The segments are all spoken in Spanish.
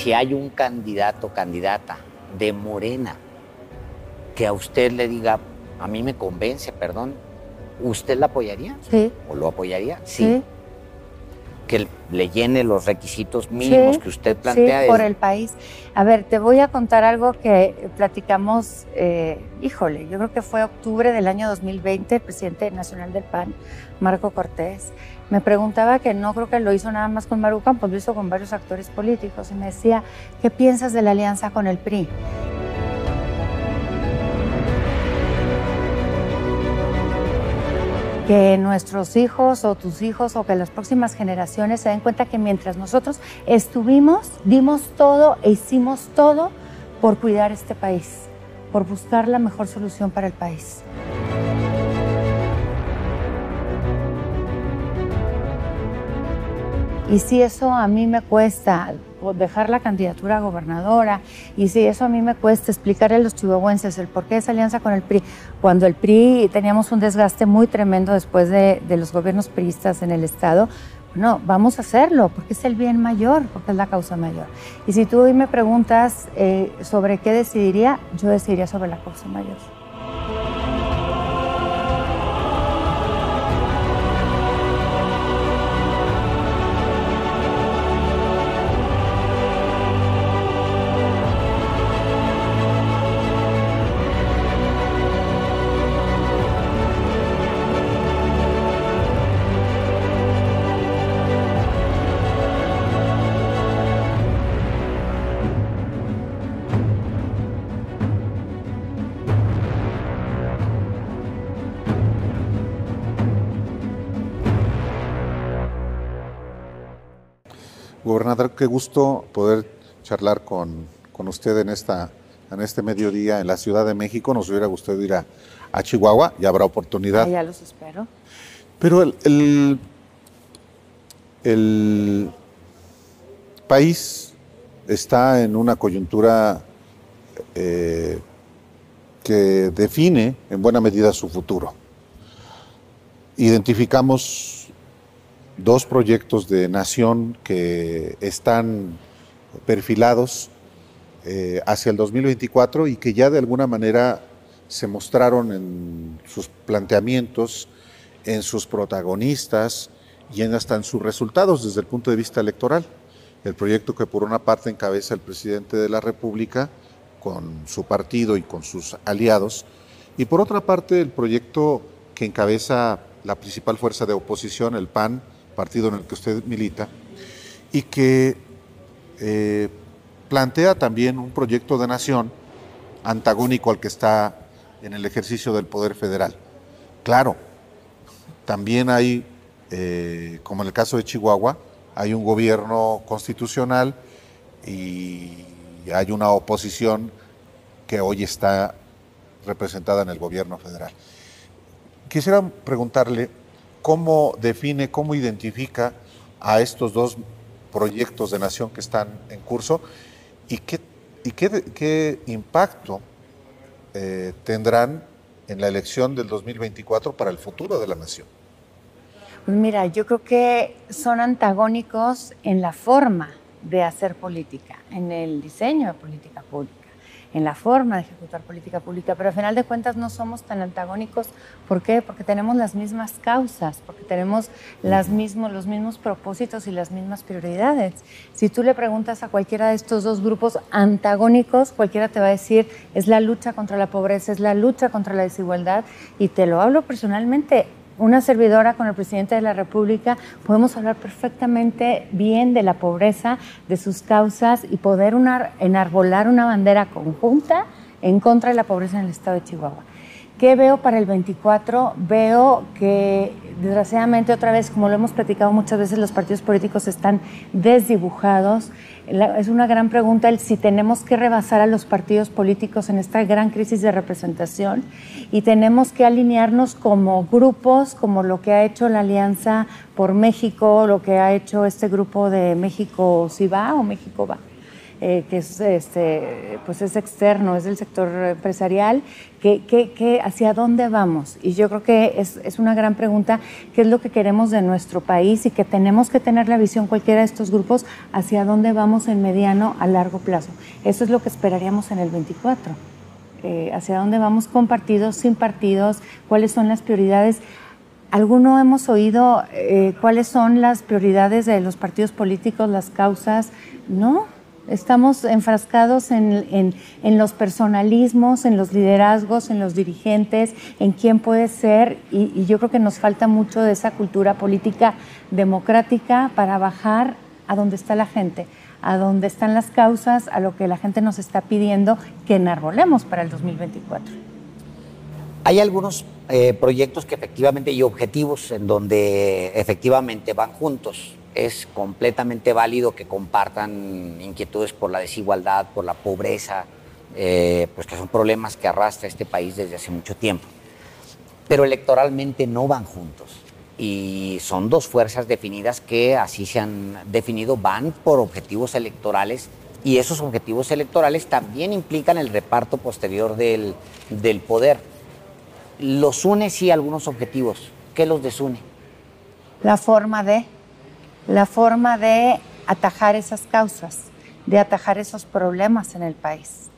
si hay un candidato o candidata de Morena que a usted le diga, a mí me convence, perdón, ¿usted la apoyaría? Sí. ¿O lo apoyaría? Sí. Que le llene los requisitos mínimos Sí, que usted plantea. Sí, por el país. A ver, te voy a contar algo que platicamos, eh, híjole, yo creo que fue octubre del año 2020, el presidente nacional del PAN, Marco Cortés, me preguntaba que no creo que lo hizo nada más con Maru Campos, lo hizo con varios actores políticos y me decía, ¿qué piensas de la alianza con el PRI? Que nuestros hijos o tus hijos o que las próximas generaciones se den cuenta que mientras nosotros estuvimos, dimos todo e hicimos todo por cuidar este país, por buscar la mejor solución para el país. Y si eso a mí me cuesta dejar la candidatura a gobernadora, y si eso a mí me cuesta explicarle a los chihuahuenses el por qué esa alianza con el PRI, cuando el PRI teníamos un desgaste muy tremendo después de, de los gobiernos priistas en el Estado, bueno, vamos a hacerlo, porque es el bien mayor, porque es la causa mayor. Y si tú hoy me preguntas eh, sobre qué decidiría, yo decidiría sobre la causa mayor. Qué gusto poder charlar con, con usted en, esta, en este mediodía en la Ciudad de México. Nos hubiera gustado ir a, a Chihuahua, ya habrá oportunidad. Ah, ya los espero. Pero el, el, el país está en una coyuntura eh, que define en buena medida su futuro. Identificamos dos proyectos de nación que están perfilados eh, hacia el 2024 y que ya de alguna manera se mostraron en sus planteamientos, en sus protagonistas y en hasta en sus resultados desde el punto de vista electoral. El proyecto que por una parte encabeza el presidente de la República con su partido y con sus aliados, y por otra parte el proyecto que encabeza la principal fuerza de oposición, el PAN, partido en el que usted milita, y que eh, plantea también un proyecto de nación antagónico al que está en el ejercicio del poder federal. Claro, también hay, eh, como en el caso de Chihuahua, hay un gobierno constitucional y hay una oposición que hoy está representada en el gobierno federal. Quisiera preguntarle cómo define, cómo identifica a estos dos proyectos de nación que están en curso y qué, impacto eh, tendrán en la elección del 2024 para el futuro de la nación. Mira, yo creo que son antagónicos en la forma de hacer política, en el diseño de política pública, en la forma de ejecutar política pública, pero al final de cuentas no somos tan antagónicos. ¿Por qué? Porque tenemos las mismas causas, porque tenemos las mismos, los mismos propósitos y las mismas prioridades. Si tú le preguntas a cualquiera de estos dos grupos antagónicos, cualquiera te va a decir es la lucha contra la pobreza, es la lucha contra la desigualdad, y te lo hablo personalmente una servidora con el presidente de la República, podemos hablar perfectamente bien de la pobreza, de sus causas y poder una, enarbolar una bandera conjunta en contra de la pobreza en el estado de Chihuahua. ¿Qué veo para el 24? Veo que desgraciadamente otra vez, como lo hemos platicado muchas veces, los partidos políticos están desdibujados. Es una gran pregunta el si tenemos que rebasar a los partidos políticos en esta gran crisis de representación y tenemos que alinearnos como grupos, como lo que ha hecho la Alianza por México, lo que ha hecho este grupo de México si va o México va eh, que es, este, pues es externo, es del sector empresarial, que, hacia dónde vamos? Y yo creo que es, es, una gran pregunta, ¿qué es lo que queremos de nuestro país y que tenemos que tener la visión cualquiera de estos grupos hacia dónde vamos en mediano a largo plazo? Eso es lo que esperaríamos en el 24. Eh, hacia dónde vamos con partidos, sin partidos, cuáles son las prioridades. ¿Alguno hemos oído eh, cuáles son las prioridades de los partidos políticos, las causas? No, estamos enfrascados en, los personalismos, en los liderazgos, en los dirigentes, en quién puede ser, y, yo creo que nos falta mucho de esa cultura política democrática para bajar a donde está la gente a dónde están las causas, a lo que la gente nos está pidiendo que enarbolemos para el 2024. Hay algunos eh, proyectos que efectivamente y objetivos en donde efectivamente van juntos. Es completamente válido que compartan inquietudes por la desigualdad, por la pobreza, eh, pues que son problemas que arrastra este país desde hace mucho tiempo. Pero electoralmente no van juntos y son dos fuerzas definidas que así se han definido, van por objetivos electorales y esos objetivos electorales también implican el reparto posterior del, poder. Los une sí algunos objetivos. ¿Qué los desune? La forma de, la forma de atajar esas causas, de atajar esos problemas en el país.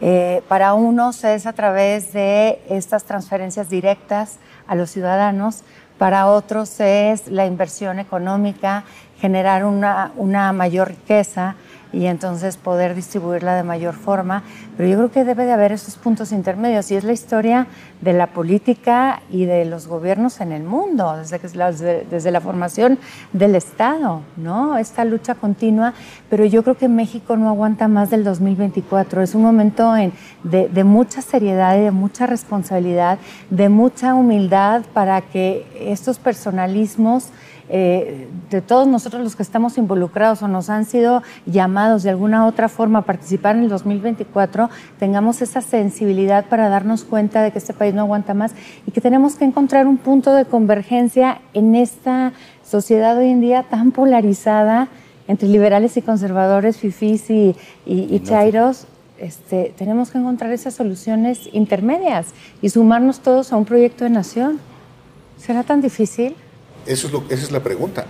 Eh, para unos es a través de estas transferencias directas a los ciudadanos, para otros es la inversión económica, generar una, una mayor riqueza y entonces poder distribuirla de mayor forma. Pero yo creo que debe de haber esos puntos intermedios y es la historia de la política y de los gobiernos en el mundo, desde, desde la formación del Estado, ¿no? Esta lucha continua, pero yo creo que México no aguanta más del 2024. Es un momento en, de, de mucha seriedad y de mucha responsabilidad, de mucha humildad para que estos personalismos eh, de todos nosotros los que estamos involucrados o nos han sido llamados de alguna otra forma a participar en el 2024, tengamos esa sensibilidad para darnos cuenta de que este país no aguanta más y que tenemos que encontrar un punto de convergencia en esta sociedad hoy en día tan polarizada entre liberales y conservadores, fifís y, y, chairos. Este, tenemos que encontrar esas soluciones intermedias y sumarnos todos a un proyecto de nación. ¿Será tan difícil? Eso es lo, esa es la pregunta.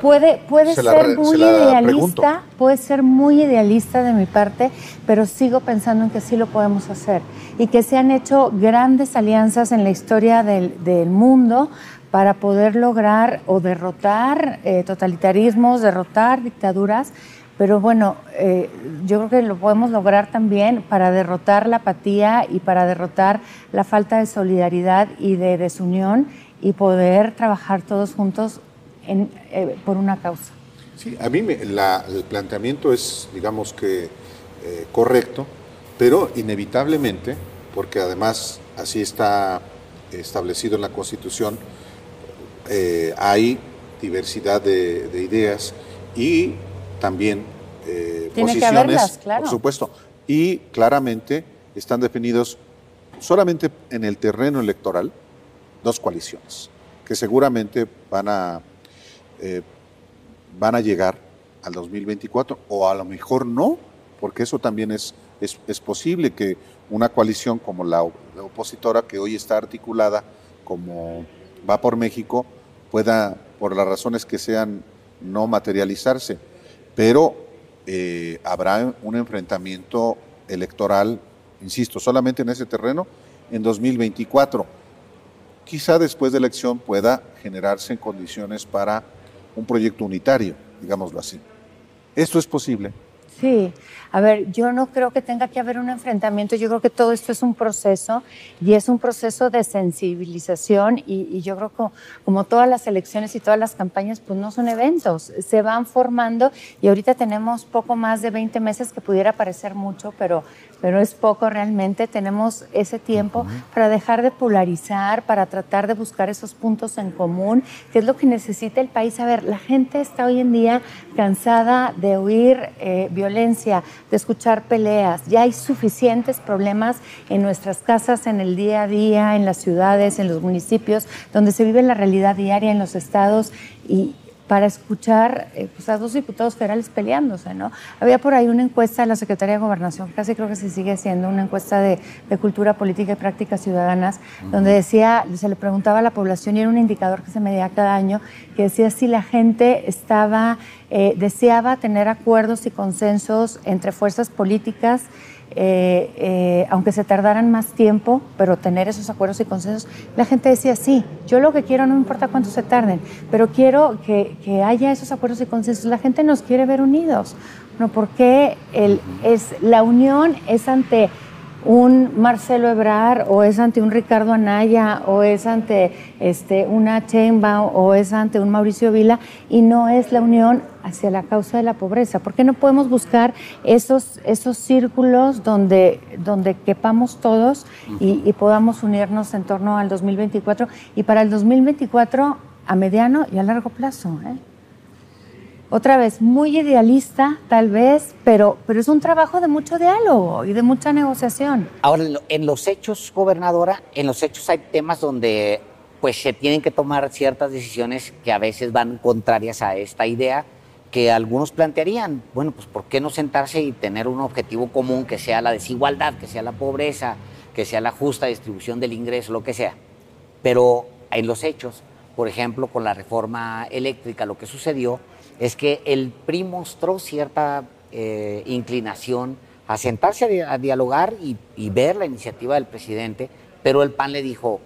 puede puede ser muy idealista, puede ser muy idealista de mi parte, pero sigo pensando en que sí lo podemos hacer y que se han hecho grandes alianzas en la historia del, mundo para poder lograr o derrotar eh, totalitarismos, derrotar dictaduras, pero bueno, eh, yo creo que lo podemos lograr también para derrotar la apatía y para derrotar la falta de solidaridad y de desunión y poder trabajar todos juntos en, eh, por una causa. Sí, a mí el planteamiento es, digamos que, eh, correcto, pero inevitablemente, porque además así está establecido en la Constitución, eh, hay diversidad de, ideas y también Tiene posiciones, que haberlas, claro. por supuesto, y claramente están definidos solamente en el terreno electoral, dos coaliciones que seguramente van a, eh, van a llegar al 2024 o a lo mejor no, porque eso también es, es, posible que una coalición como la, opositora que hoy está articulada como va por México pueda, por las razones que sean, no materializarse, pero eh, habrá un enfrentamiento electoral, insisto, solamente en ese terreno en 2024 quizá después de la elección pueda generarse en condiciones para un proyecto unitario, digámoslo así. ¿Esto es posible? Sí, a ver, yo no creo que tenga que haber un enfrentamiento, yo creo que todo esto es un proceso y es un proceso de sensibilización y, yo creo que como, todas las elecciones y todas las campañas, pues no son eventos, se van formando y ahorita tenemos poco más de 20 meses que pudiera parecer mucho, pero pero es poco realmente. Tenemos ese tiempo para dejar de polarizar, para tratar de buscar esos puntos en común, que es lo que necesita el país. A ver, la gente está hoy en día cansada de oír eh, violencia, de escuchar peleas. Ya hay suficientes problemas en nuestras casas, en el día a día, en las ciudades, en los municipios, donde se vive la realidad diaria, en los estados. Y para escuchar eh, pues, a dos diputados federales peleándose, ¿no? Había por ahí una encuesta de la Secretaría de Gobernación, casi creo que se sigue haciendo, una encuesta de, cultura política y prácticas ciudadanas, donde decía, se le preguntaba a la población y era un indicador que se medía cada año, que decía si la gente estaba, eh, deseaba tener acuerdos y consensos entre fuerzas políticas eh, eh, aunque se tardaran más tiempo, pero tener esos acuerdos y consensos, la gente decía, sí, yo lo que quiero no importa cuánto se tarden, pero quiero que, haya esos acuerdos y consensos. La gente nos quiere ver unidos, ¿no? Porque la unión es ante un Marcelo Ebrar o es ante un Ricardo Anaya o es ante este, una Chemba o es ante un Mauricio Vila y no es la unión hacia la causa de la pobreza. ¿Por qué no podemos buscar esos, esos círculos donde, donde quepamos todos y, podamos unirnos en torno al 2024 y para el 2024 a mediano y a largo plazo? ¿eh? Otra vez, muy idealista tal vez, pero, pero es un trabajo de mucho diálogo y de mucha negociación. Ahora, en los hechos, gobernadora, en los hechos hay temas donde pues se tienen que tomar ciertas decisiones que a veces van contrarias a esta idea que algunos plantearían, bueno, pues ¿por qué no sentarse y tener un objetivo común que sea la desigualdad, que sea la pobreza, que sea la justa distribución del ingreso, lo que sea? Pero en los hechos, por ejemplo, con la reforma eléctrica, lo que sucedió es que el PRI mostró cierta eh, inclinación a sentarse a, dialogar y, ver la iniciativa del presidente, pero el PAN le dijo,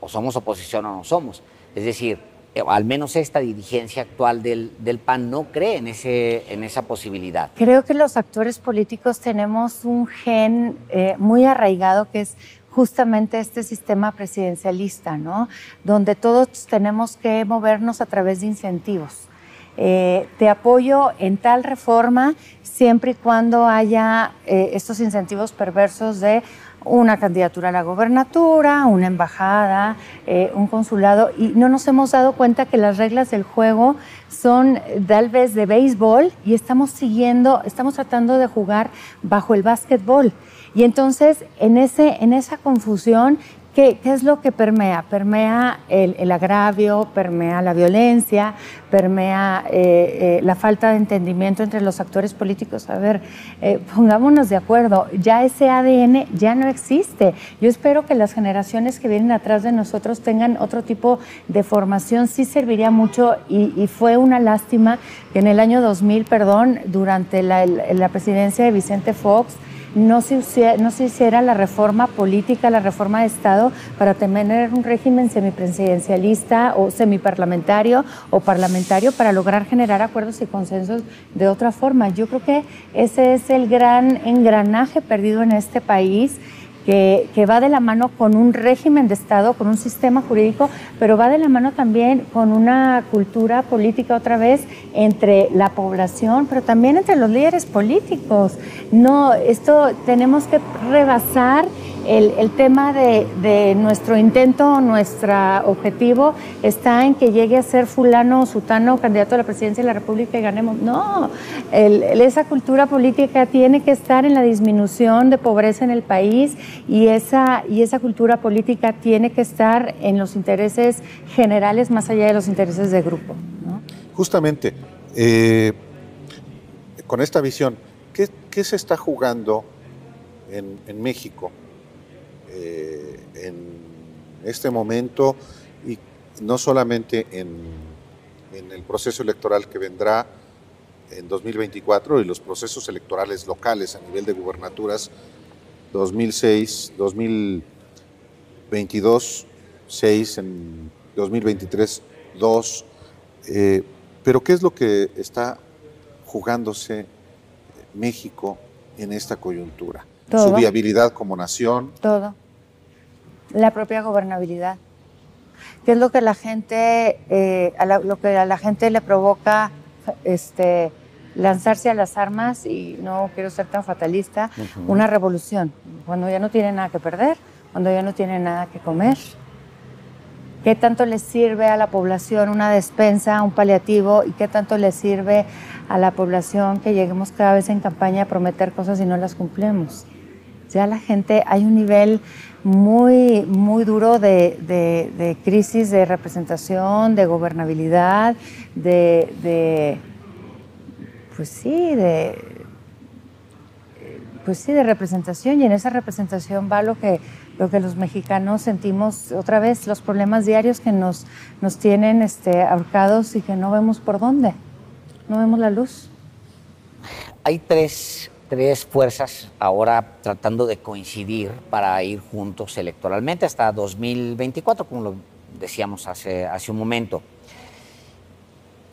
o somos oposición o no somos. Es decir, eh, al menos esta dirigencia actual del, PAN no cree en, ese, en esa posibilidad. Creo que los actores políticos tenemos un gen eh, muy arraigado que es justamente este sistema presidencialista, ¿no? Donde todos tenemos que movernos a través de incentivos. Eh, te apoyo en tal reforma siempre y cuando haya eh, estos incentivos perversos de una candidatura a la gobernatura, una embajada, eh, un consulado, y no nos hemos dado cuenta que las reglas del juego son tal vez de béisbol y estamos siguiendo, estamos tratando de jugar bajo el básquetbol. Y entonces, en, ese, en esa confusión, ¿Qué, es lo que permea? Permea el, agravio, permea la violencia, permea eh, eh, la falta de entendimiento entre los actores políticos. A ver, eh, pongámonos de acuerdo, ya ese ADN ya no existe. Yo espero que las generaciones que vienen atrás de nosotros tengan otro tipo de formación, sí serviría mucho y, fue una lástima que en el año 2000, perdón, durante la presidencia de Vicente Fox, no se, no se hiciera la reforma política, la reforma de Estado para tener un régimen semipresidencialista o semiparlamentario o parlamentario para lograr generar acuerdos y consensos de otra forma. Yo creo que ese es el gran engranaje perdido en este país que, va de la mano con un régimen de Estado, con un sistema jurídico, pero va de la mano también con una cultura política otra vez entre la población, pero también entre los líderes políticos. No, esto tenemos que rebasar el, tema de, nuestro intento, nuestro objetivo está en que llegue a ser fulano o sutano candidato a la presidencia de la República y ganemos. No, esa cultura política tiene que estar en la disminución de pobreza en el país y esa, cultura política tiene que estar en los intereses generales más allá de los intereses de grupo. Justamente, eh, con esta visión, ¿qué, se está jugando en México? En este momento y no solamente en, el proceso electoral que vendrá en 2024 y los procesos electorales locales a nivel de gubernaturas 2006, 2022, 6, en 2023, 2. Eh, pero ¿qué es lo que está jugándose México en esta coyuntura? Su viabilidad como nación. Todo la propia gobernabilidad. ¿Qué es lo que la gente, eh, a lo que a la gente le provoca este, lanzarse a las armas y no quiero ser tan fatalista, una revolución, cuando ya no tiene nada que perder, cuando ya no tiene nada que comer. ¿Qué tanto le sirve a la población una despensa, un paliativo y qué tanto le sirve a la población que lleguemos cada vez en campaña a prometer cosas y no las cumplimos? Ya la gente, hay un nivel muy, muy duro de, de, crisis de representación, de gobernabilidad, de, de pues sí, de pues sí, de representación y en esa representación va lo que, lo que los mexicanos sentimos otra vez, los problemas diarios que nos, nos tienen este, ahorcados y que no vemos por dónde, no vemos la luz. Hay tres, tres fuerzas ahora tratando de coincidir para ir juntos electoralmente hasta 2024, como lo decíamos hace, hace un momento.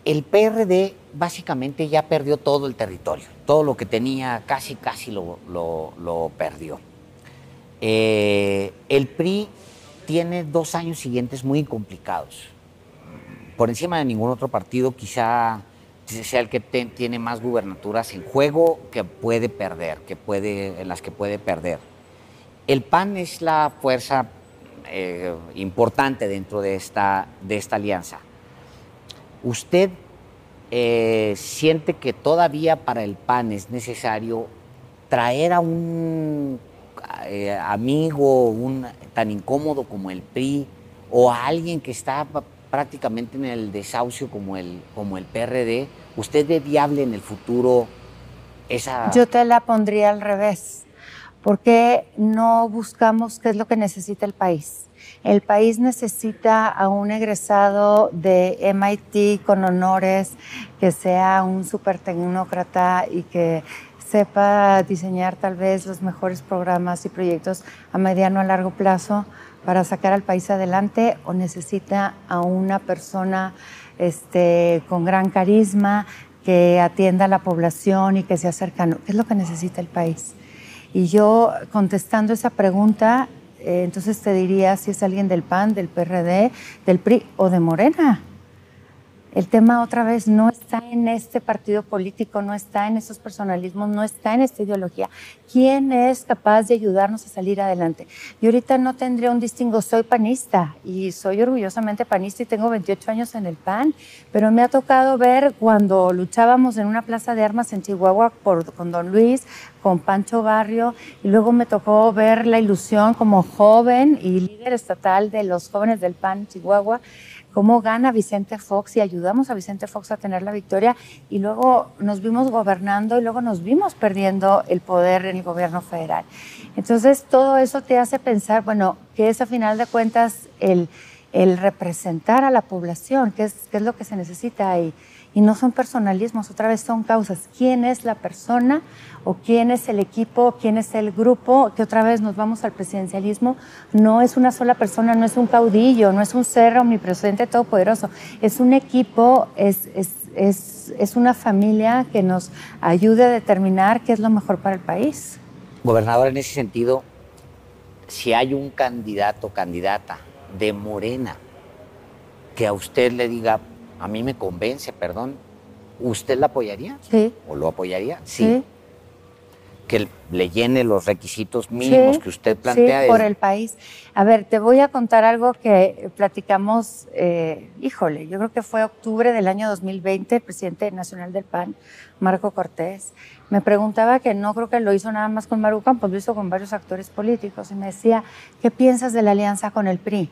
El PRD básicamente ya perdió todo el territorio, todo lo que tenía casi, casi lo, perdió. Eh, el PRI tiene dos años siguientes muy complicados. Por encima de ningún otro partido, quizá sea el que tiene más gubernaturas en juego que puede perder, que puede, en las que puede perder. El PAN es la fuerza eh, importante dentro de esta, de esta alianza. ¿Usted eh, siente que todavía para el PAN es necesario traer a un eh, amigo un, tan incómodo como el PRI o a alguien que está prácticamente en el desahucio como el, como el PRD? ¿Usted ve viable en el futuro esa...? Yo te la pondría al revés. ¿Por qué no buscamos qué es lo que necesita el país? El país necesita a un egresado de MIT con honores, que sea un super tecnócrata y que sepa diseñar tal vez los mejores programas y proyectos a mediano a largo plazo para sacar al país adelante o necesita a una persona este, con gran carisma que atienda a la población y que sea cercano. ¿Qué es lo que necesita el país? Y yo contestando esa pregunta, eh, entonces te diría si es alguien del PAN, del PRD, del PRI o de Morena. El tema otra vez no está en este partido político, no está en esos personalismos, no está en esta ideología. ¿Quién es capaz de ayudarnos a salir adelante? Yo ahorita no tendría un distingo, soy panista y soy orgullosamente panista y tengo 28 años en el PAN, pero me ha tocado ver cuando luchábamos en una plaza de armas en Chihuahua con Don Luis, con Pancho Barrio, y luego me tocó ver la ilusión como joven y líder estatal de los jóvenes del PAN Chihuahua cómo gana Vicente Fox y ayudamos a Vicente Fox a tener la victoria y luego nos vimos gobernando y luego nos vimos perdiendo el poder en el gobierno federal. Entonces todo eso te hace pensar, bueno, que es a final de cuentas el, el representar a la población, qué es, qué es lo que se necesita ahí. Y no son personalismos, otra vez son causas. ¿Quién es la persona o quién es el equipo, quién es el grupo? Que otra vez nos vamos al presidencialismo. No es una sola persona, no es un caudillo, no es un ser omnipresente todopoderoso. Es un equipo, es, es, es, es una familia que nos ayude a determinar qué es lo mejor para el país. Gobernador, en ese sentido, si hay un candidato o candidata de Morena que a usted le diga, a mí me convence, perdón, ¿usted la apoyaría? Sí. ¿O lo apoyaría? Sí. Que le llene los requisitos mínimos que usted plantea. Sí, por el país. A ver, te voy a contar algo que platicamos, eh, híjole, yo creo que fue octubre del año 2020, el presidente nacional del PAN, Marco Cortés, me preguntaba que no creo que lo hizo nada más con Marucan, pues lo hizo con varios actores políticos, y me decía, ¿qué piensas de la alianza con el PRI?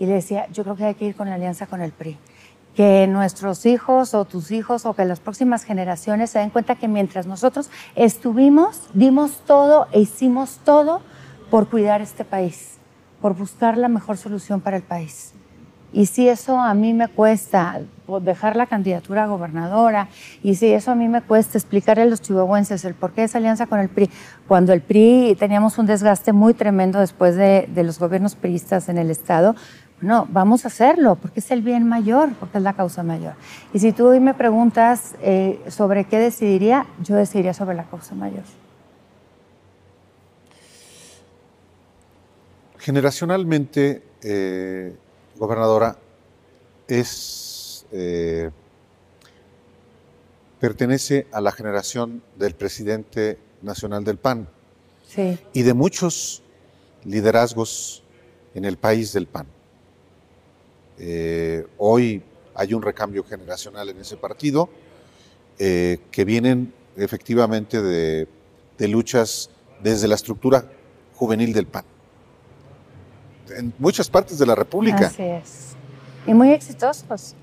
Y le decía, yo creo que hay que ir con la alianza con el PRI que nuestros hijos o tus hijos o que las próximas generaciones se den cuenta que mientras nosotros estuvimos, dimos todo e hicimos todo por cuidar este país, por buscar la mejor solución para el país. Y si eso a mí me cuesta dejar la candidatura a gobernadora, y si eso a mí me cuesta explicarle a los chihuahuenses el por qué esa alianza con el PRI, cuando el PRI teníamos un desgaste muy tremendo después de, de los gobiernos priistas en el Estado, no, vamos a hacerlo porque es el bien mayor, porque es la causa mayor. Y si tú hoy me preguntas eh, sobre qué decidiría, yo decidiría sobre la causa mayor. Generacionalmente, eh, gobernadora, es eh, pertenece a la generación del presidente nacional del PAN sí. y de muchos liderazgos en el país del PAN. Eh, hoy hay un recambio generacional en ese partido eh, que vienen efectivamente de, luchas desde la estructura juvenil del PAN. En muchas partes de la República. Así es. Y muy exitosos.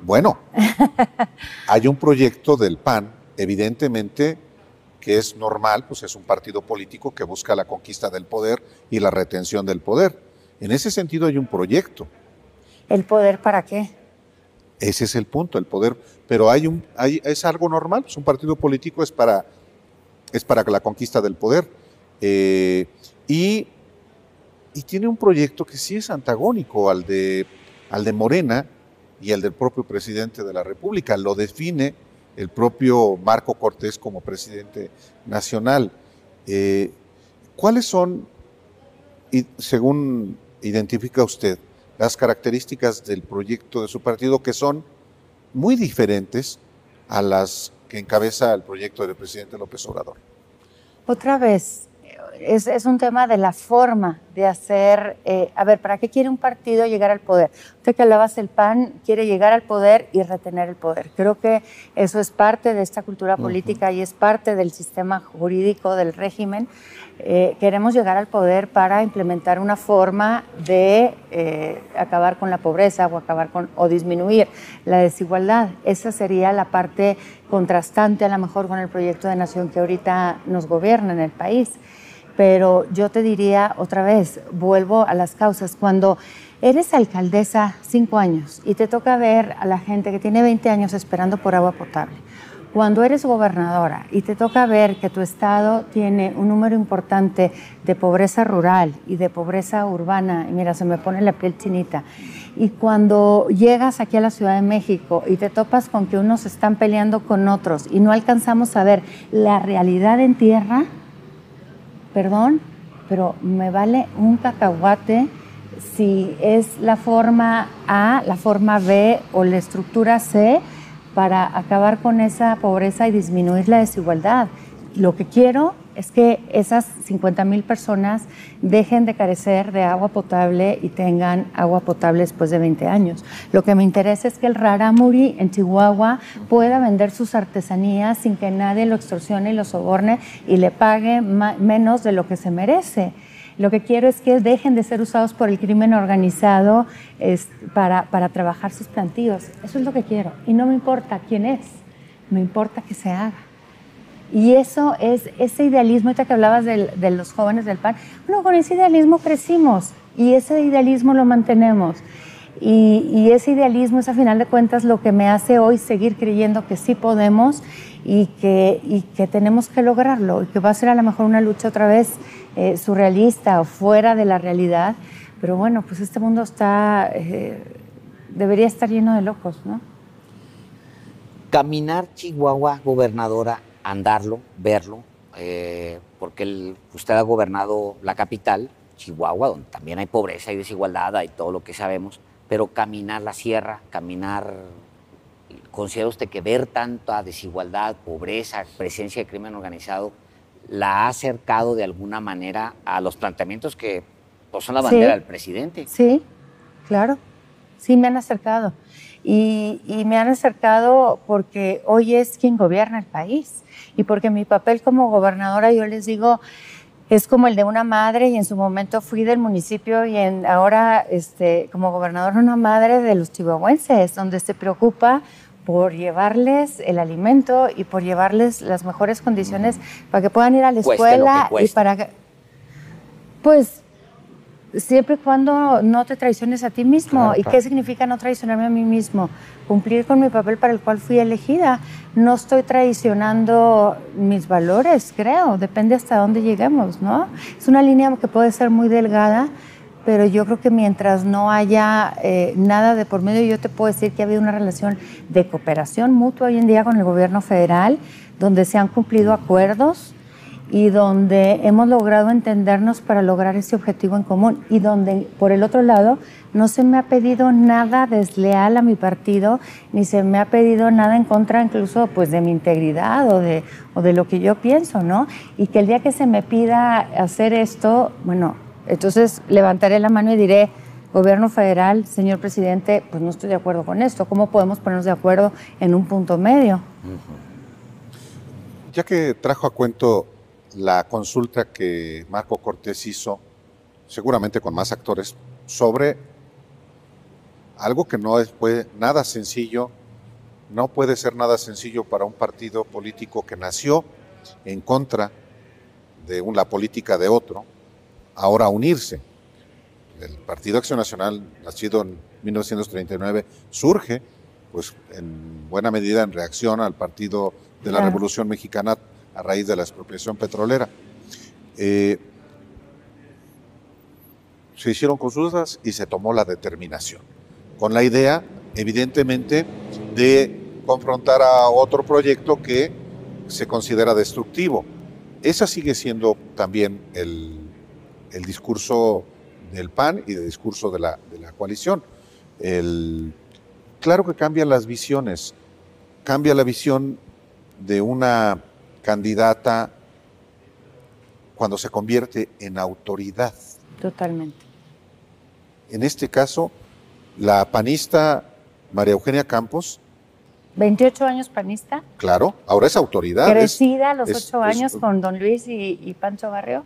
Bueno, hay un proyecto del PAN, evidentemente, que es normal, pues es un partido político que busca la conquista del poder y la retención del poder. En ese sentido hay un proyecto. ¿El poder para qué? Ese es el punto, el poder. Pero hay un, hay, es algo normal, pues un partido político es para, es para la conquista del poder. Eh, y, tiene un proyecto que sí es antagónico al de, al de Morena y al del propio presidente de la República. Lo define el propio Marco Cortés como presidente nacional. Eh, ¿Cuáles son, según identifica usted, las características del proyecto de su partido que son muy diferentes a las que encabeza el proyecto del presidente López Obrador. Otra vez, es, es, un tema de la forma de hacer, eh, a ver, ¿para qué quiere un partido llegar al poder? Usted que hablabas del PAN, quiere llegar al poder y retener el poder. Creo que eso es parte de esta cultura política y es parte del sistema jurídico del régimen. Eh, queremos llegar al poder para implementar una forma de eh, acabar con la pobreza o acabar con o disminuir la desigualdad. Esa sería la parte contrastante a lo mejor con el proyecto de nación que ahorita nos gobierna en el país. Pero yo te diría otra vez, vuelvo a las causas. Cuando eres alcaldesa cinco años y te toca ver a la gente que tiene 20 años esperando por agua potable, cuando eres gobernadora y te toca ver que tu estado tiene un número importante de pobreza rural y de pobreza urbana, y mira, se me pone la piel chinita, y cuando llegas aquí a la Ciudad de México y te topas con que unos están peleando con otros y no alcanzamos a ver la realidad en tierra, perdón, pero me vale un cacahuate si es la forma A, la forma B o la estructura C para acabar con esa pobreza y disminuir la desigualdad. Lo que quiero es que esas 50 mil personas dejen de carecer de agua potable y tengan agua potable después de 20 años. Lo que me interesa es que el Raramuri en Chihuahua pueda vender sus artesanías sin que nadie lo extorsione y lo soborne y le pague menos de lo que se merece. Lo que quiero es que dejen de ser usados por el crimen organizado para, para trabajar sus plantíos. Eso es lo que quiero. Y no me importa quién es, me importa que se haga. Y eso es ese idealismo, ahorita que hablabas de, de, los jóvenes del PAN, bueno, con ese idealismo crecimos y ese idealismo lo mantenemos. Y, y, ese idealismo es a final de cuentas lo que me hace hoy seguir creyendo que sí podemos y que, y que tenemos que lograrlo y que va a ser a lo mejor una lucha otra vez eh, surrealista o fuera de la realidad. Pero bueno, pues este mundo está, eh, debería estar lleno de locos, ¿no? Caminar Chihuahua, gobernadora, andarlo, verlo, eh, porque usted ha gobernado la capital, Chihuahua, donde también hay pobreza y desigualdad, hay todo lo que sabemos, pero caminar la sierra, caminar, considera usted que ver tanta desigualdad, pobreza, presencia de crimen organizado, la ha acercado de alguna manera a los planteamientos que pues, son la bandera del presidente? Sí, claro, sí me han acercado. Y, y, me han acercado porque hoy es quien gobierna el país. Y porque mi papel como gobernadora, yo les digo, es como el de una madre y en su momento fui del municipio y en, ahora este, como gobernadora una madre de los chihuahuenses, donde se preocupa por llevarles el alimento y por llevarles las mejores condiciones para que puedan ir a la escuela y para pues siempre y cuando no te traiciones a ti mismo. ¿Y qué significa no traicionarme a mí mismo? Cumplir con mi papel para el cual fui elegida. No estoy traicionando mis valores, creo. Depende hasta dónde lleguemos, ¿no? Es una línea que puede ser muy delgada, pero yo creo que mientras no haya eh, nada de por medio, yo te puedo decir que ha habido una relación de cooperación mutua hoy en día con el gobierno federal, donde se han cumplido acuerdos y donde hemos logrado entendernos para lograr ese objetivo en común y donde, por el otro lado, no se me ha pedido nada desleal a mi partido, ni se me ha pedido nada en contra incluso pues de mi integridad o de, o de lo que yo pienso, ¿no? Y que el día que se me pida hacer esto, bueno, entonces levantaré la mano y diré, gobierno federal, señor presidente, pues no estoy de acuerdo con esto. ¿Cómo podemos ponernos de acuerdo en un punto medio? Ya que trajo a cuento la consulta que Marco Cortés hizo, seguramente con más actores, sobre algo que no fue nada sencillo, no puede ser nada sencillo para un partido político que nació en contra de la política de otro, ahora unirse. El Partido Acción Nacional, nacido en 1939, surge, pues en buena medida en reacción al Partido de la Revolución Mexicana a raíz de la expropiación petrolera. Eh, se hicieron consultas y se tomó la determinación, con la idea, evidentemente, de confrontar a otro proyecto que se considera destructivo. Esa sigue siendo también el, discurso del PAN y el discurso de la, coalición. claro que cambian las visiones, cambia la visión de una candidata cuando se convierte en autoridad. Totalmente. En este caso, la panista María Eugenia Campos. 28 años panista. Claro, ahora es autoridad. Crecida a los 8 años con don Luis y, Pancho Barrio.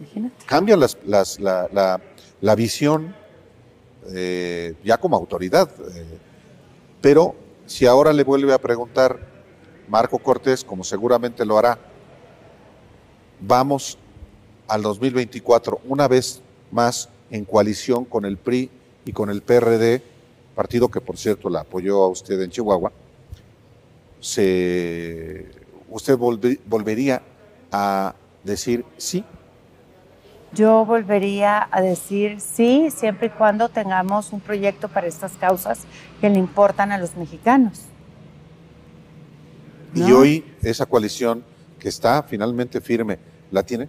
Imagínate. Cambia las, la, visión eh, ya como autoridad. Eh, pero si ahora le vuelve a preguntar Marco Cortés, como seguramente lo hará, vamos al 2024 una vez más en coalición con el PRI y con el PRD, partido que por cierto la apoyó a usted en Chihuahua, se, ¿usted volvería a decir sí? Yo volvería a decir sí, siempre y cuando tengamos un proyecto para estas causas que le importan a los mexicanos. Y hoy esa coalición que está finalmente firme, ¿la tiene?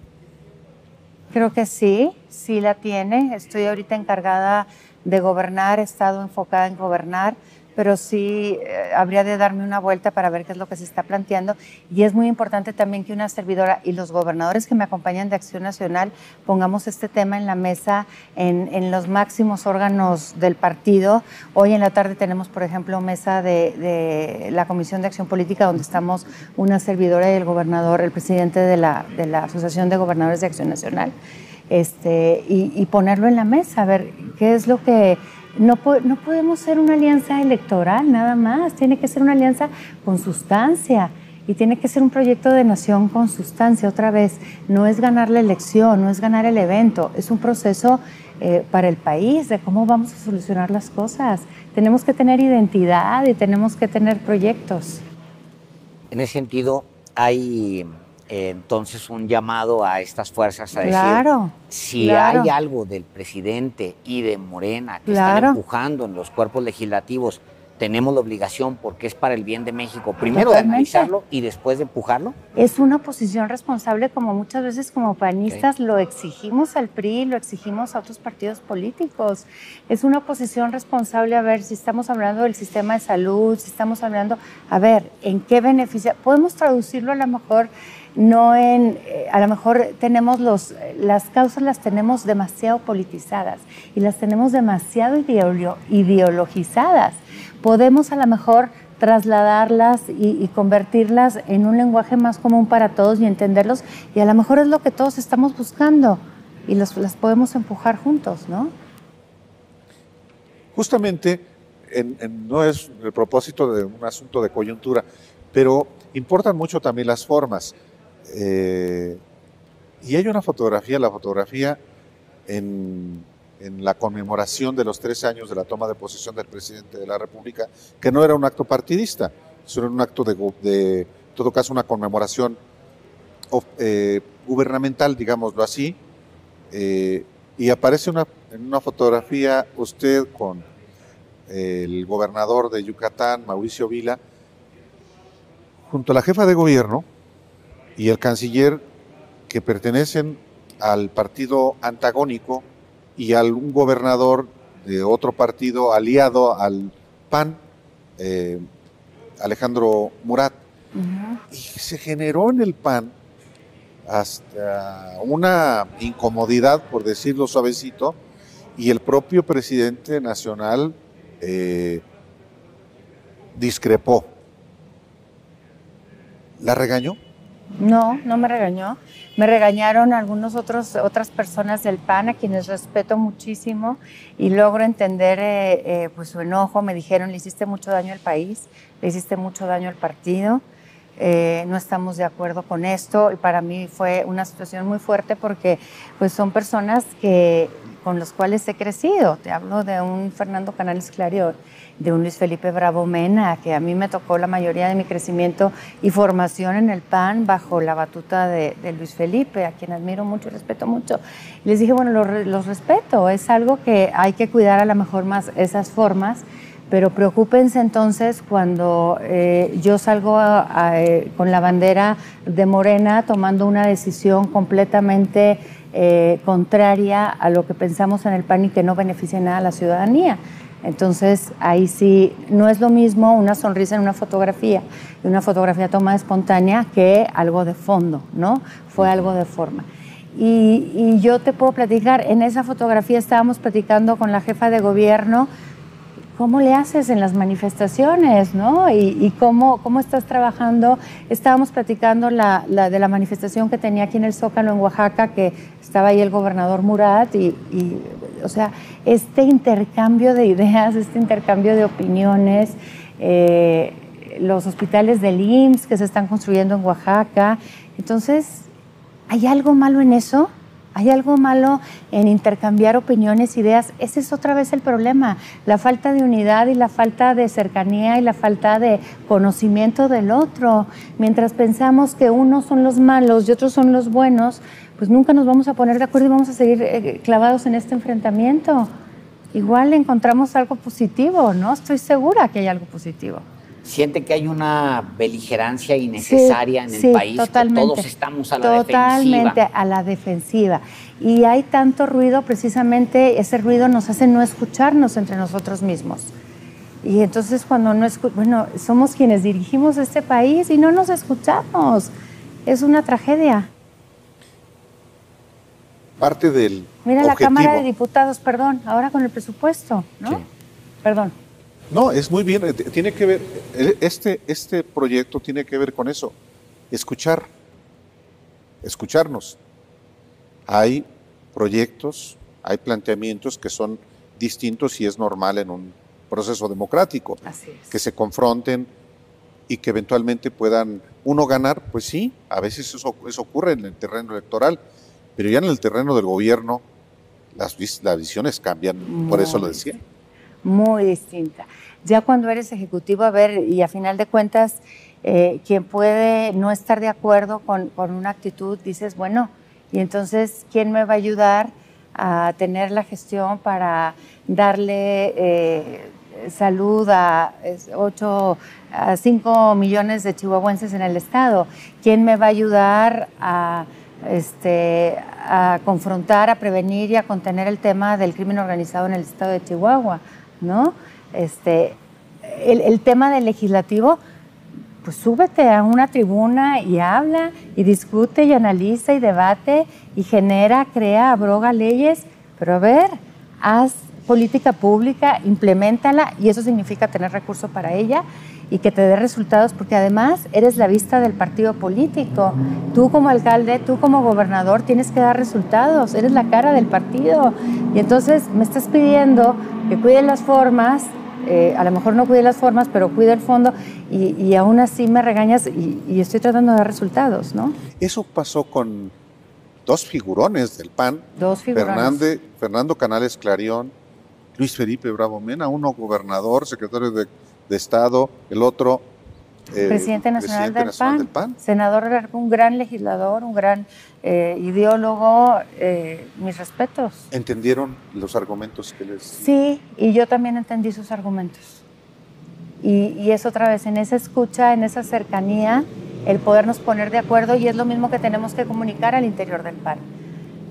Creo que sí, sí la tiene. Estoy ahorita encargada de gobernar, he estado enfocada en gobernar pero sí eh, habría de darme una vuelta para ver qué es lo que se está planteando. Y es muy importante también que una servidora y los gobernadores que me acompañan de Acción Nacional pongamos este tema en la mesa en, en los máximos órganos del partido. Hoy en la tarde tenemos, por ejemplo, mesa de, de, la Comisión de Acción Política, donde estamos una servidora y el gobernador, el presidente de la, de la Asociación de Gobernadores de Acción Nacional. Este, y, y ponerlo en la mesa, a ver qué es lo que no, no podemos ser una alianza electoral nada más, tiene que ser una alianza con sustancia y tiene que ser un proyecto de nación con sustancia. Otra vez, no es ganar la elección, no es ganar el evento, es un proceso eh, para el país de cómo vamos a solucionar las cosas. Tenemos que tener identidad y tenemos que tener proyectos. En ese sentido, hay entonces un llamado a estas fuerzas a decir, si hay algo del presidente y de Morena que están empujando en los cuerpos legislativos tenemos la obligación, porque es para el bien de México, primero de analizarlo y después de empujarlo? Es una posición responsable, como muchas veces como panistas lo exigimos al PRI, lo exigimos a otros partidos políticos. Es una posición responsable a ver si estamos hablando del sistema de salud, si estamos hablando, a ver, en qué beneficia. Podemos traducirlo a lo mejor no en, eh, a lo mejor tenemos los, las causas las tenemos demasiado politizadas y las tenemos demasiado ideologizadas podemos a lo mejor trasladarlas y, convertirlas en un lenguaje más común para todos y entenderlos, y a lo mejor es lo que todos estamos buscando y las podemos empujar juntos, ¿no? Justamente, no es el propósito de un asunto de coyuntura, pero importan mucho también las formas. Eh, y hay una fotografía, la fotografía en la conmemoración de los tres años de la toma de posesión del presidente de la República, que no era un acto partidista, sino un acto de, en todo caso, una conmemoración eh, gubernamental, digámoslo así, eh, y aparece una, en una fotografía usted con el gobernador de Yucatán, Mauricio Vila, junto a la jefa de gobierno y el canciller que pertenecen al partido antagónico y algún gobernador de otro partido aliado al PAN, eh, Alejandro Murat. Y se generó en el PAN hasta una incomodidad, por decirlo suavecito, y el propio presidente nacional eh, discrepó. ¿La regañó? No, no me regañó. Me regañaron algunos otros otras personas del PAN a quienes respeto muchísimo y logro entender eh, eh, pues su enojo. Me dijeron le hiciste mucho daño al país, le hiciste mucho daño al partido. Eh, no estamos de acuerdo con esto y para mí fue una situación muy fuerte porque pues son personas que con los cuales he crecido. Te hablo de un Fernando Canales Clarion, de un Luis Felipe Bravo Mena, que a mí me tocó la mayoría de mi crecimiento y formación en el PAN bajo la batuta de, Luis Felipe, a quien admiro mucho y respeto mucho. les dije, bueno, los, respeto, es algo que hay que cuidar a lo mejor más esas formas, pero preocúpense entonces cuando eh, yo salgo eh, con la bandera de Morena tomando una decisión completamente eh, contraria a lo que pensamos en el PAN y que no beneficia nada a la ciudadanía. Entonces, ahí sí, no es lo mismo una sonrisa en una fotografía, una fotografía tomada espontánea, que algo de fondo, ¿no? Fue algo de forma. Y, y yo te puedo platicar, en esa fotografía estábamos platicando con la jefa de gobierno cómo le haces en las manifestaciones, ¿no? Y, cómo, cómo estás trabajando. Estábamos platicando la, de la manifestación que tenía aquí en el Zócalo, en Oaxaca, que estaba ahí el gobernador Murat, y, o sea, este intercambio de ideas, este intercambio de opiniones, eh, los hospitales del IMSS que se están construyendo en Oaxaca. Entonces, ¿hay algo malo en eso? Hay algo malo en intercambiar opiniones, ideas. Ese es otra vez el problema, la falta de unidad y la falta de cercanía y la falta de conocimiento del otro. Mientras pensamos que unos son los malos y otros son los buenos, pues nunca nos vamos a poner de acuerdo y vamos a seguir eh, clavados en este enfrentamiento. Igual encontramos algo positivo, ¿no? Estoy segura que hay algo positivo siente que hay una beligerancia innecesaria en el país, totalmente, que todos estamos a la defensiva. Totalmente a la defensiva. Y hay tanto ruido, precisamente ese ruido nos hace no escucharnos entre nosotros mismos. Y entonces cuando no escuchamos, bueno, somos quienes dirigimos este país y no nos escuchamos. Es una tragedia. Parte del Mira la Cámara de Diputados, perdón, ahora con el presupuesto, ¿no? Perdón. No, es muy bien, eh, tiene que ver, eh, este, este proyecto tiene que ver con eso, escuchar, escucharnos. Hay proyectos, hay planteamientos que son distintos y es normal en un proceso democrático, que se confronten y que eventualmente puedan uno ganar, pues sí, a veces eso, eso ocurre en el terreno electoral, pero ya en el terreno del gobierno las, las visiones cambian, por eso lo decía muy distinta. Ya cuando eres ejecutivo, a ver, y a final de cuentas, eh, quien puede no estar de acuerdo con, con, una actitud, dices, bueno, y entonces, ¿quién me va a ayudar a tener la gestión para darle eh, salud a 8, a 5 millones de chihuahuenses en el estado? ¿Quién me va a ayudar a este, a confrontar, a prevenir y a contener el tema del crimen organizado en el estado de Chihuahua. ¿No? Este, el, tema del legislativo, pues súbete a una tribuna y habla y discute y analiza y debate y genera, crea, abroga leyes, pero a ver, haz política pública, implementala y eso significa tener recursos para ella y que te dé resultados porque además eres la vista del partido político. Tú como alcalde, tú como gobernador tienes que dar resultados, eres la cara del partido y entonces me estás pidiendo que cuide las formas, eh, a lo mejor no cuide las formas, pero cuide el fondo y, aún así me regañas y, estoy tratando de dar resultados, ¿no? Eso pasó con dos figurones del PAN, dos figurones. Fernando Canales Clarión, Luis Felipe Bravo Mena, uno gobernador, secretario de de Estado, el otro... Eh, presidente nacional, del, PAN, senador, un gran legislador, un gran eh, ideólogo, eh, mis respetos. ¿Entendieron los argumentos que les... Sí, y yo también entendí sus argumentos. Y, y, es otra vez en esa escucha, en esa cercanía, el podernos poner de acuerdo y es lo mismo que tenemos que comunicar al interior del PAN,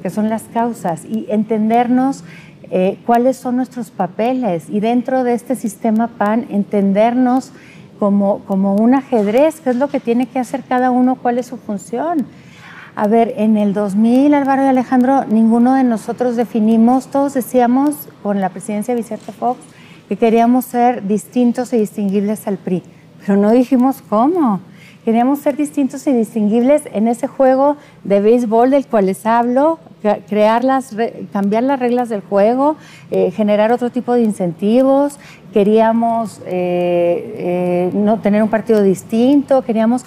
que son las causas y entendernos eh, cuáles son nuestros papeles y dentro de este sistema PAN entendernos como, como un ajedrez, qué es lo que tiene que hacer cada uno, cuál es su función. A ver, en el 2000, Álvaro y Alejandro, ninguno de nosotros definimos, todos decíamos con la presidencia de Vicente Fox que queríamos ser distintos y distinguibles al PRI, pero no dijimos cómo. Queríamos ser distintos y distinguibles en ese juego de béisbol del cual les hablo, crear las, cambiar las reglas del juego, eh, generar otro tipo de incentivos. Queríamos eh, no tener un partido distinto, queríamos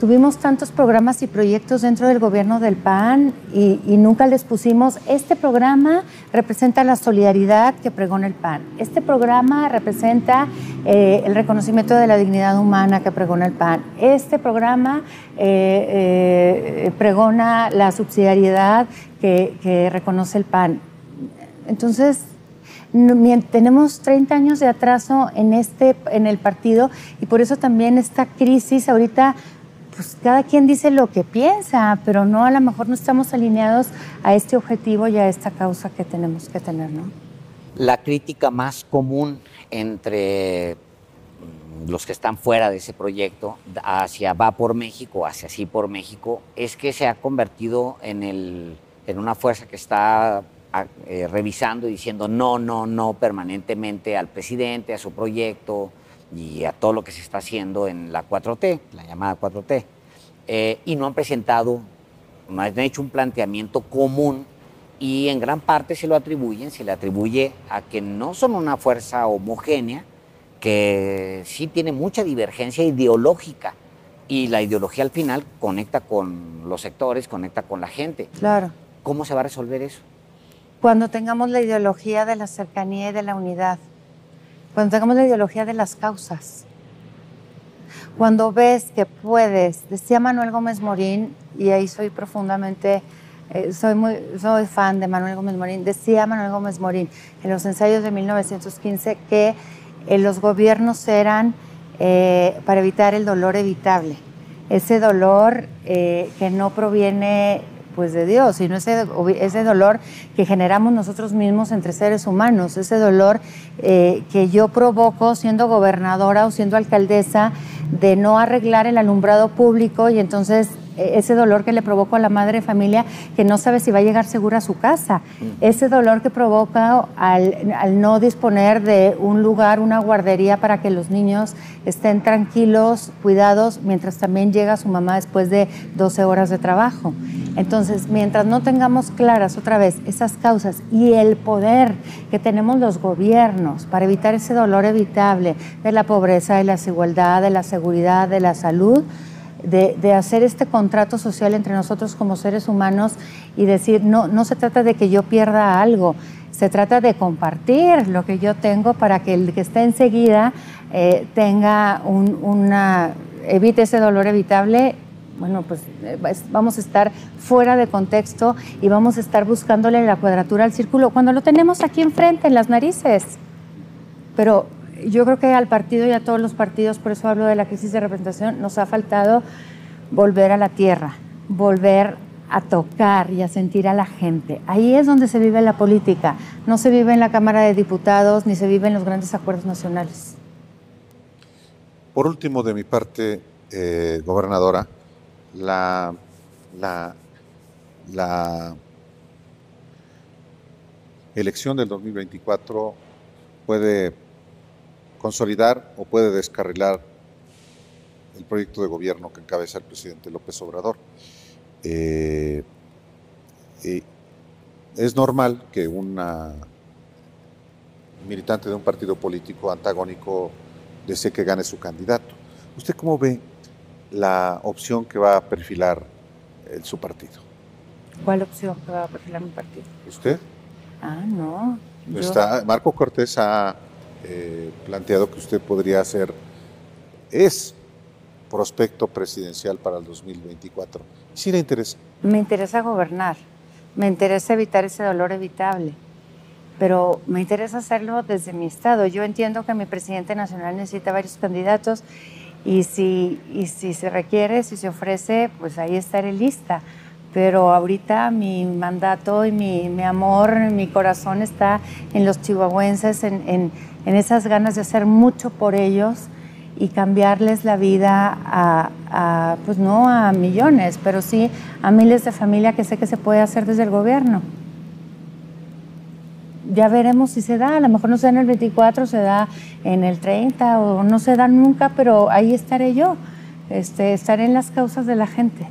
Tuvimos tantos programas y proyectos dentro del gobierno del PAN y, nunca les pusimos, este programa representa la solidaridad que pregona el PAN, este programa representa eh, el reconocimiento de la dignidad humana que pregona el PAN, este programa eh, eh, pregona la subsidiariedad que, que reconoce el PAN. Entonces, tenemos 30 años de atraso en, este, en el partido y por eso también esta crisis ahorita pues cada quien dice lo que piensa, pero no, a lo mejor no estamos alineados a este objetivo y a esta causa que tenemos que tener, ¿no? La crítica más común entre mm, los que están fuera de ese proyecto hacia Va por México, hacia Sí por México, es que se ha convertido en, el, en una fuerza que está eh, revisando y diciendo no, no, no permanentemente al presidente, a su proyecto, y a todo lo que se está haciendo en la 4T, la llamada 4T, eh, y no han presentado, no han hecho un planteamiento común y en gran parte se lo atribuyen, se le atribuye a que no son una fuerza homogénea, que sí tiene mucha divergencia ideológica y la ideología al final conecta con los sectores, conecta con la gente. Claro. ¿Cómo se va a resolver eso? Cuando tengamos la ideología de la cercanía y de la unidad cuando tengamos la ideología de las causas, cuando ves que puedes, decía Manuel Gómez Morín, y ahí soy profundamente, eh, soy, muy, soy fan de Manuel Gómez Morín, decía Manuel Gómez Morín en los ensayos de 1915 que eh, los gobiernos eran eh, para evitar el dolor evitable, ese dolor que no proviene pues de Dios, sino ese, ese dolor que generamos nosotros mismos entre seres humanos, ese dolor eh, que yo provoco siendo gobernadora o siendo alcaldesa de no arreglar el alumbrado público y entonces ese dolor que le provoco a la madre de familia que no sabe si va a llegar segura a su casa, mm. ese dolor que provoca al, al, no disponer de un lugar, una guardería para que los niños estén tranquilos, cuidados, mientras también llega su mamá después de 12 horas de trabajo. Entonces, mientras no tengamos claras otra vez esas causas y el poder que tenemos los gobiernos para evitar ese dolor evitable de la pobreza, de la desigualdad, de la seguridad, de la salud, de, hacer este contrato social entre nosotros como seres humanos y decir, no, no se trata de que yo pierda algo, se trata de compartir lo que yo tengo para que el que esté enseguida eh, tenga una, evite ese dolor evitable. Bueno, pues eh, vamos a estar fuera de contexto y vamos a estar buscándole la cuadratura al círculo cuando lo tenemos aquí enfrente, en las narices. Pero yo creo que al partido y a todos los partidos, por eso hablo de la crisis de representación, nos ha faltado volver a la tierra, volver a tocar y a sentir a la gente. Ahí es donde se vive la política, no se vive en la Cámara de Diputados ni se vive en los grandes acuerdos nacionales. Por último, de mi parte, eh, gobernadora, la, la, la elección del 2024 puede consolidar o puede descarrilar el proyecto de gobierno que encabeza el presidente López Obrador. Eh, es normal que una militante de un partido político antagónico desee que gane su candidato. ¿Usted cómo ve la opción que va a perfilar su partido? ¿Cuál opción que va a perfilar mi partido? ¿Usted? Ah, no. Está, Marco Cortés ha eh, planteado que usted podría ser, es prospecto presidencial para el 2024. ¿Sí le interesa? Me interesa gobernar, me interesa evitar ese dolor evitable, pero me interesa hacerlo desde mi estado. Yo entiendo que mi presidente nacional necesita varios candidatos y si, y si se requiere, si se ofrece, pues ahí estaré lista. Pero ahorita mi mandato y mi, mi amor, mi corazón está en los chihuahuenses, en, en en esas ganas de hacer mucho por ellos y cambiarles la vida a, pues no a millones, pero sí a miles de familias que sé que se puede hacer desde el gobierno. Ya veremos si se da, a lo mejor no se da en el 24, se da en el 30 o no se da nunca, pero ahí estaré yo. este, estaré en las causas de la gente.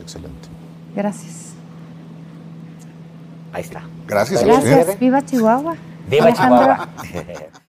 Excelente. Gracias. Ahí está. Gracias a Gracias. Viva Chihuahua. Viva Alejandro. Chihuahua.